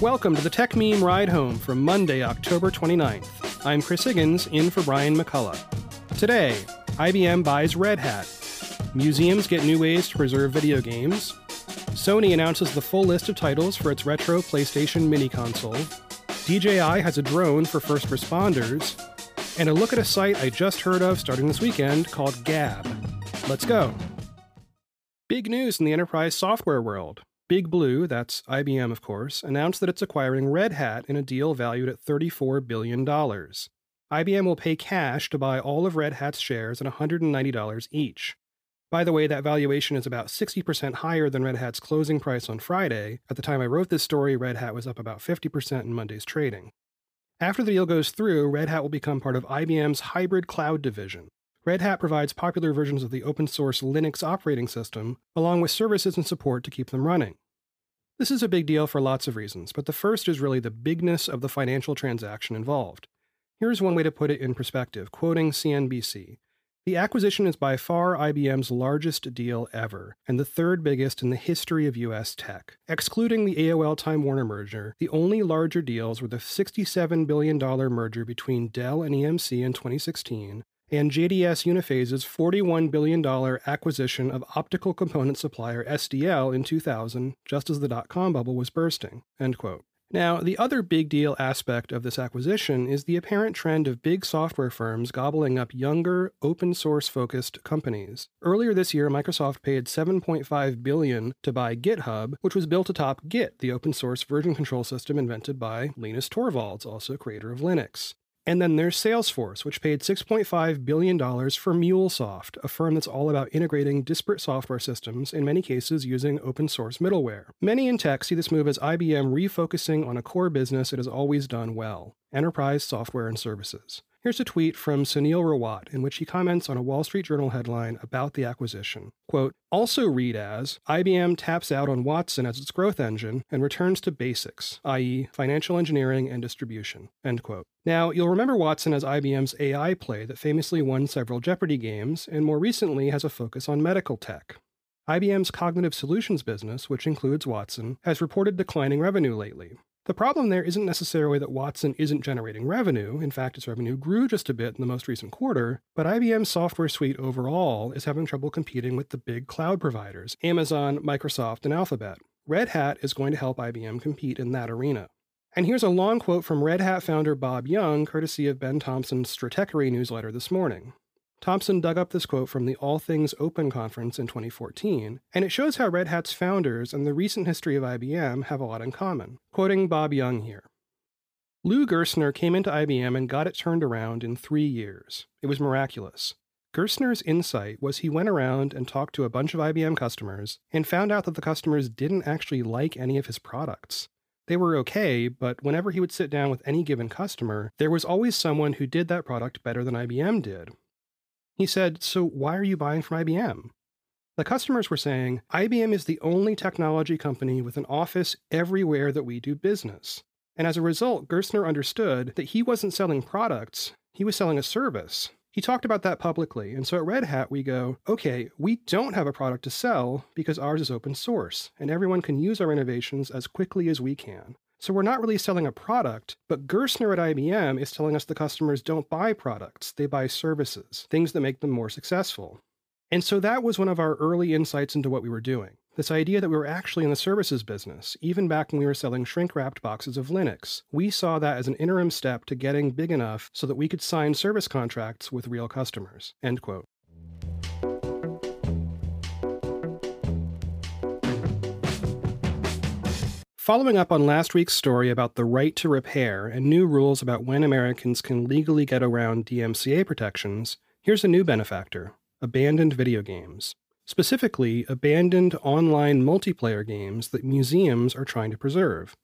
Welcome to the Techmeme Ride Home from Monday, October 29th. I'm Chris Higgins, in for Brian McCullough. Today, IBM buys Red Hat. Museums get new ways to preserve video games. Sony announces the full list of titles for its retro PlayStation mini console. DJI has a drone for first responders. And a look at a site I just heard of starting this weekend called Gab. Let's go. Big news in the enterprise software world. Big Blue, that's IBM of course, announced that it's acquiring Red Hat in a deal valued at $34 billion. IBM will pay cash to buy all of Red Hat's shares at $190 each. By the way, that valuation is about 60% higher than Red Hat's closing price on Friday. At the time I wrote this story, Red Hat was up about 50% in Monday's trading. After the deal goes through, Red Hat will become part of IBM's hybrid cloud division. Red Hat provides popular versions of the open source Linux operating system, along with services and support to keep them running. This is a big deal for lots of reasons, but the first is really the bigness of the financial transaction involved. Here's one way to put it in perspective, quoting CNBC. The acquisition is by far IBM's largest deal ever, and the third biggest in the history of US tech. Excluding the AOL Time Warner merger, the only larger deals were the $67 billion merger between Dell and EMC in 2016 and JDS Uniphase's $41 billion acquisition of optical component supplier SDL in 2000, just as the dot com bubble was bursting. Now, the other big deal aspect of this acquisition is the apparent trend of big software firms gobbling up younger, open source focused companies. Earlier this year, Microsoft paid 7.5 billion to buy GitHub, which was built atop Git, the open source version control system invented by Linus Torvalds, also creator of Linux. And then there's Salesforce, which paid $6.5 billion for MuleSoft, a firm that's all about integrating disparate software systems, in many cases using open source middleware. Many in tech see this move as IBM refocusing on a core business it has always done well enterprise software and services. Here's a tweet from Sunil Rawat in which he comments on a Wall Street Journal headline about the acquisition. Quote, also read as IBM taps out on Watson as its growth engine and returns to basics, i.e., financial engineering and distribution. End quote. Now, you'll remember Watson as IBM's AI play that famously won several Jeopardy games and more recently has a focus on medical tech. IBM's cognitive solutions business, which includes Watson, has reported declining revenue lately. The problem there isn't necessarily that Watson isn't generating revenue. In fact, its revenue grew just a bit in the most recent quarter, but IBM's software suite overall is having trouble competing with the big cloud providers Amazon, Microsoft, and Alphabet. Red Hat is going to help IBM compete in that arena. And here's a long quote from Red Hat founder Bob Young, courtesy of Ben Thompson's Stratechery newsletter this morning. Thompson dug up this quote from the All Things Open conference in 2014, and it shows how Red Hat's founders and the recent history of IBM have a lot in common. Quoting Bob Young here Lou Gerstner came into IBM and got it turned around in three years. It was miraculous. Gerstner's insight was he went around and talked to a bunch of IBM customers and found out that the customers didn't actually like any of his products. They were okay, but whenever he would sit down with any given customer, there was always someone who did that product better than IBM did, he said, So why are you buying from IBM? The customers were saying, IBM is the only technology company with an office everywhere that we do business. And as a result, Gerstner understood that he wasn't selling products, he was selling a service. He talked about that publicly. And so at Red Hat, we go, okay, we don't have a product to sell because ours is open source, and everyone can use our innovations as quickly as we can. So we're not really selling a product, but Gerstner at IBM is telling us the customers don't buy products, they buy services, things that make them more successful. And so that was one of our early insights into what we were doing. This idea that we were actually in the services business, even back when we were selling shrink wrapped boxes of Linux. We saw that as an interim step to getting big enough so that we could sign service contracts with real customers. End quote. Following up on last week's story about the right to repair and new rules about when Americans can legally get around DMCA protections, here's a new benefactor abandoned video games. specifically abandoned online multiplayer games that museums are trying to preserve.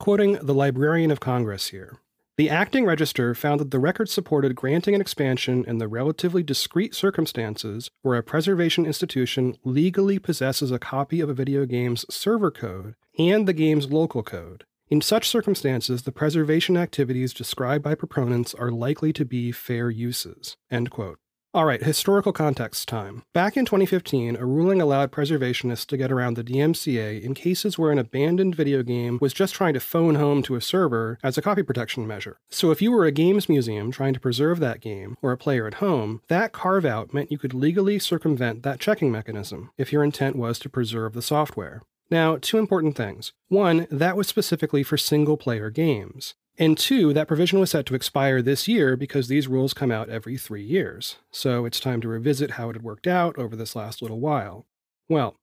Quoting the Librarian of Congress here the acting register found that the record supported granting an expansion in the relatively discrete circumstances where a preservation institution legally possesses a copy of a video game's server code and the game's local code. In such circumstances, the preservation activities described by proponents are likely to be fair uses. End quote. All right, historical context time. Back in 2015, a ruling allowed preservationists to get around the DMCA in cases where an abandoned video game was just trying to phone home to a server as a copy protection measure. So if you were a games museum trying to preserve that game, or a player at home, that carve out meant you could legally circumvent that checking mechanism if your intent was to preserve the software. Now, two important things. One, that was specifically for single player games. And two, that provision was set to expire this year because these rules come out every three years. So it's time to revisit how it had worked out over this last little while. Well,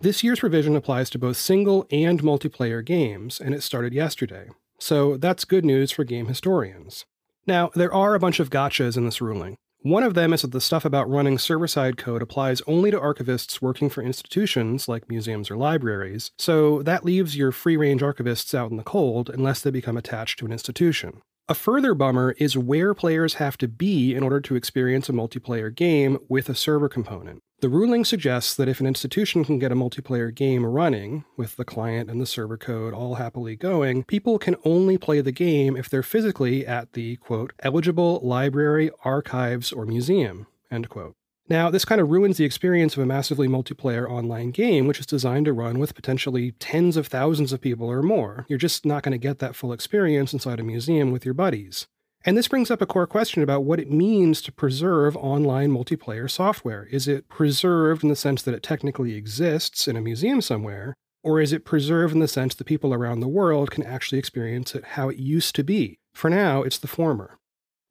this year's provision applies to both single and multiplayer games, and it started yesterday. So that's good news for game historians. Now, there are a bunch of gotchas in this ruling. One of them is that the stuff about running server side code applies only to archivists working for institutions like museums or libraries, so that leaves your free range archivists out in the cold unless they become attached to an institution. A further bummer is where players have to be in order to experience a multiplayer game with a server component. The ruling suggests that if an institution can get a multiplayer game running, with the client and the server code all happily going, people can only play the game if they're physically at the, quote, eligible library, archives, or museum, end quote. Now, this kind of ruins the experience of a massively multiplayer online game, which is designed to run with potentially tens of thousands of people or more. You're just not going to get that full experience inside a museum with your buddies. And this brings up a core question about what it means to preserve online multiplayer software. Is it preserved in the sense that it technically exists in a museum somewhere? Or is it preserved in the sense that people around the world can actually experience it how it used to be? For now, it's the former.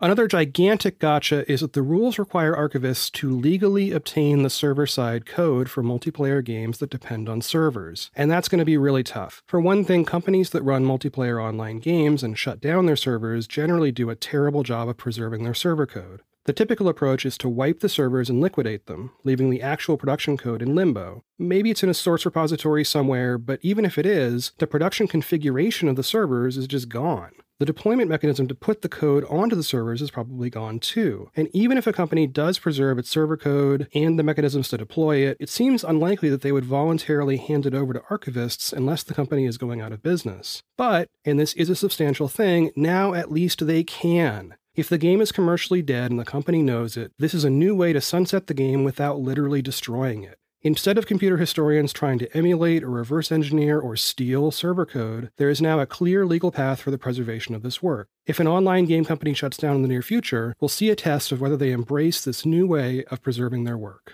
Another gigantic gotcha is that the rules require archivists to legally obtain the server side code for multiplayer games that depend on servers. And that's going to be really tough. For one thing, companies that run multiplayer online games and shut down their servers generally do a terrible job of preserving their server code. The typical approach is to wipe the servers and liquidate them, leaving the actual production code in limbo. Maybe it's in a source repository somewhere, but even if it is, the production configuration of the servers is just gone the deployment mechanism to put the code onto the servers is probably gone too. And even if a company does preserve its server code and the mechanisms to deploy it, it seems unlikely that they would voluntarily hand it over to archivists unless the company is going out of business. But, and this is a substantial thing, now at least they can. If the game is commercially dead and the company knows it, this is a new way to sunset the game without literally destroying it. Instead of computer historians trying to emulate or reverse engineer or steal server code, there is now a clear legal path for the preservation of this work. If an online game company shuts down in the near future, we'll see a test of whether they embrace this new way of preserving their work.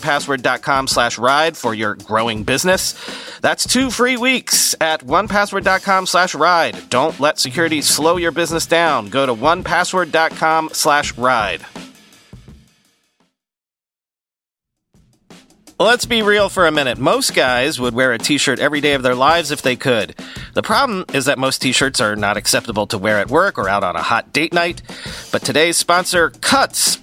1password.com slash ride for your growing business. That's two free weeks at 1password.com slash ride. Don't let security slow your business down. Go to 1password.com slash ride. Let's be real for a minute. Most guys would wear a t-shirt every day of their lives if they could. The problem is that most t-shirts are not acceptable to wear at work or out on a hot date night. But today's sponsor, Cuts,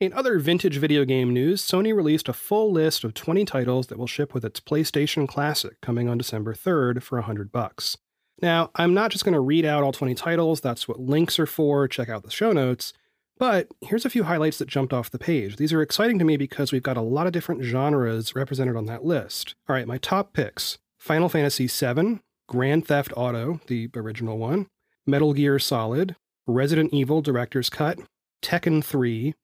In other vintage video game news, Sony released a full list of 20 titles that will ship with its PlayStation Classic coming on December 3rd for 100 bucks. Now, I'm not just going to read out all 20 titles, that's what links are for, check out the show notes, but here's a few highlights that jumped off the page. These are exciting to me because we've got a lot of different genres represented on that list. All right, my top picks Final Fantasy VII, Grand Theft Auto, the original one, Metal Gear Solid, Resident Evil Director's Cut, Tekken 3,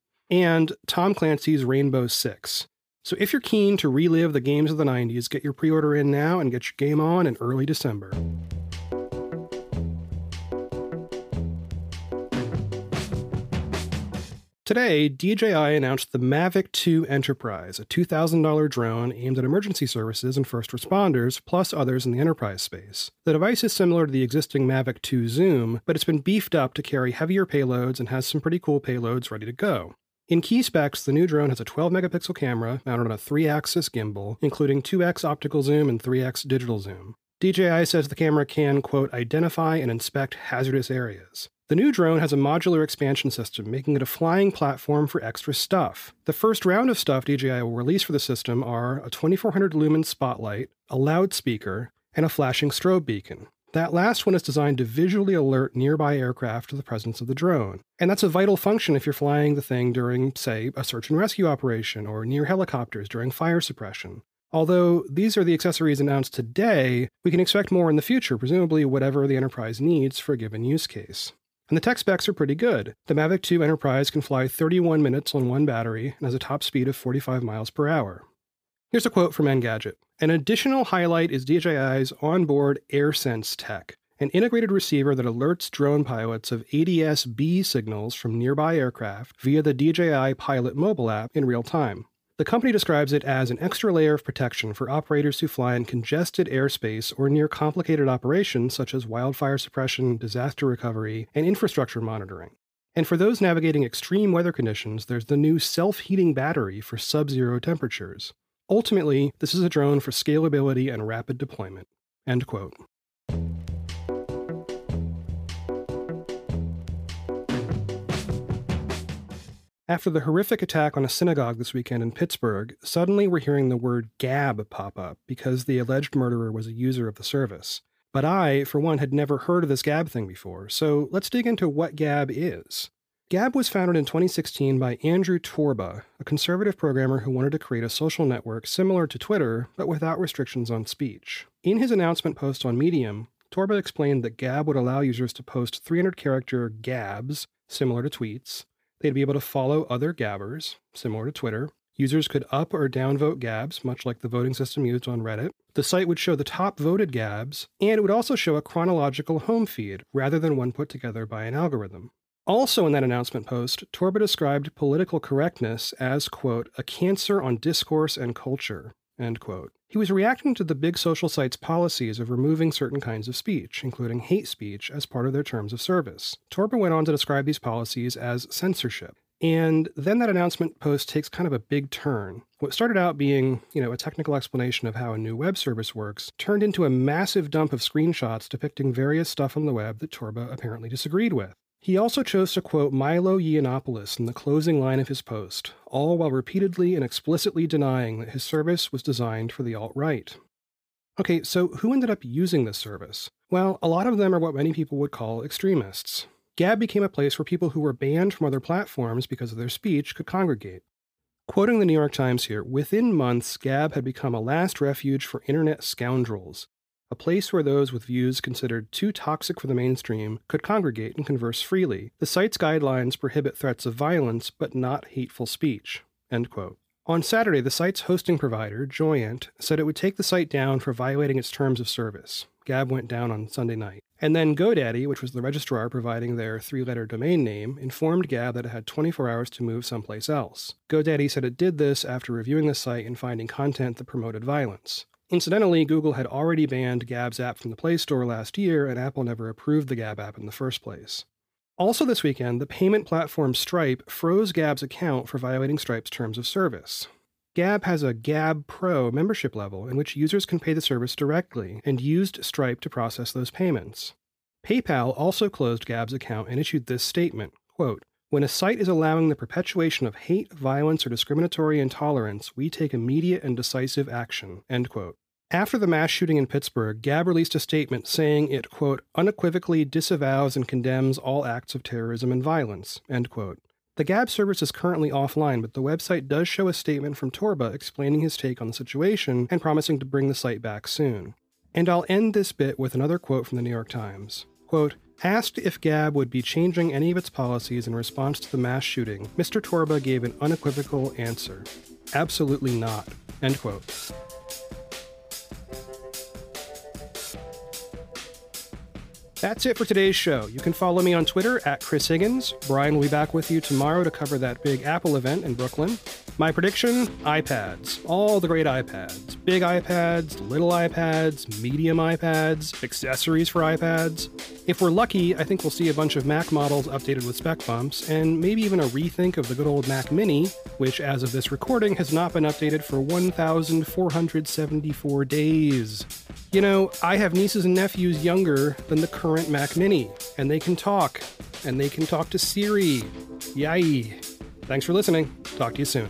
and Tom Clancy's Rainbow Six. So if you're keen to relive the games of the 90s, get your pre order in now and get your game on in early December. Today, DJI announced the Mavic 2 Enterprise, a $2,000 drone aimed at emergency services and first responders, plus others in the enterprise space. The device is similar to the existing Mavic 2 Zoom, but it's been beefed up to carry heavier payloads and has some pretty cool payloads ready to go. In key specs, the new drone has a 12 megapixel camera mounted on a 3 axis gimbal, including 2x optical zoom and 3x digital zoom. DJI says the camera can, quote, identify and inspect hazardous areas. The new drone has a modular expansion system, making it a flying platform for extra stuff. The first round of stuff DJI will release for the system are a 2400 lumen spotlight, a loudspeaker, and a flashing strobe beacon. That last one is designed to visually alert nearby aircraft to the presence of the drone. And that's a vital function if you're flying the thing during, say, a search and rescue operation or near helicopters during fire suppression. Although these are the accessories announced today, we can expect more in the future, presumably whatever the enterprise needs for a given use case. And the tech specs are pretty good. The Mavic 2 Enterprise can fly 31 minutes on one battery and has a top speed of 45 miles per hour. Here's a quote from Engadget. An additional highlight is DJI's onboard AirSense tech, an integrated receiver that alerts drone pilots of ADS-B signals from nearby aircraft via the DJI Pilot mobile app in real time. The company describes it as an extra layer of protection for operators who fly in congested airspace or near complicated operations such as wildfire suppression, disaster recovery, and infrastructure monitoring. And for those navigating extreme weather conditions, there's the new self heating battery for sub zero temperatures. Ultimately, this is a drone for scalability and rapid deployment. End quote. After the horrific attack on a synagogue this weekend in Pittsburgh, suddenly we're hearing the word Gab pop up because the alleged murderer was a user of the service. But I, for one, had never heard of this Gab thing before, so let's dig into what Gab is. Gab was founded in 2016 by Andrew Torba, a conservative programmer who wanted to create a social network similar to Twitter, but without restrictions on speech. In his announcement post on Medium, Torba explained that Gab would allow users to post 300 character Gabs, similar to tweets, They'd be able to follow other gabbers, similar to Twitter. Users could up or downvote gabs, much like the voting system used on Reddit. The site would show the top voted gabs, and it would also show a chronological home feed rather than one put together by an algorithm. Also, in that announcement post, Torba described political correctness as, quote, a cancer on discourse and culture, end quote. He was reacting to the big social sites' policies of removing certain kinds of speech, including hate speech, as part of their terms of service. Torba went on to describe these policies as censorship. And then that announcement post takes kind of a big turn. What started out being, you know, a technical explanation of how a new web service works turned into a massive dump of screenshots depicting various stuff on the web that Torba apparently disagreed with. He also chose to quote Milo Yiannopoulos in the closing line of his post, all while repeatedly and explicitly denying that his service was designed for the alt right. Okay, so who ended up using this service? Well, a lot of them are what many people would call extremists. Gab became a place where people who were banned from other platforms because of their speech could congregate. Quoting the New York Times here, within months, Gab had become a last refuge for internet scoundrels, a place where those with views considered too toxic for the mainstream could congregate and converse freely. The site's guidelines prohibit threats of violence, but not hateful speech. On Saturday, the site's hosting provider, Joyent, said it would take the site down for violating its terms of service. Gab went down on Sunday night. And then GoDaddy, which was the registrar providing their three letter domain name, informed Gab that it had 24 hours to move someplace else. GoDaddy said it did this after reviewing the site and finding content that promoted violence. Incidentally, Google had already banned Gab's app from the Play Store last year, and Apple never approved the Gab app in the first place. Also, this weekend, the payment platform Stripe froze Gab's account for violating Stripe's terms of service. Gab has a Gab Pro membership level in which users can pay the service directly and used Stripe to process those payments. PayPal also closed Gab's account and issued this statement quote, When a site is allowing the perpetuation of hate, violence, or discriminatory intolerance, we take immediate and decisive action. End quote. After the mass shooting in Pittsburgh, Gab released a statement saying it, quote, unequivocally disavows and condemns all acts of terrorism and violence, end quote. The Gab service is currently offline, but the website does show a statement from Torba explaining his take on the situation and promising to bring the site back soon. And I'll end this bit with another quote from the New York Times. Quote, Asked if Gab would be changing any of its policies in response to the mass shooting, Mr. Torba gave an unequivocal answer. Absolutely not. End quote. That's it for today's show. You can follow me on Twitter at Chris Higgins. Brian will be back with you tomorrow to cover that big Apple event in Brooklyn. My prediction iPads. All the great iPads. Big iPads, little iPads, medium iPads, accessories for iPads. If we're lucky, I think we'll see a bunch of Mac models updated with spec bumps, and maybe even a rethink of the good old Mac Mini, which, as of this recording, has not been updated for 1,474 days. You know, I have nieces and nephews younger than the current Mac Mini, and they can talk, and they can talk to Siri. Yay. Thanks for listening. Talk to you soon.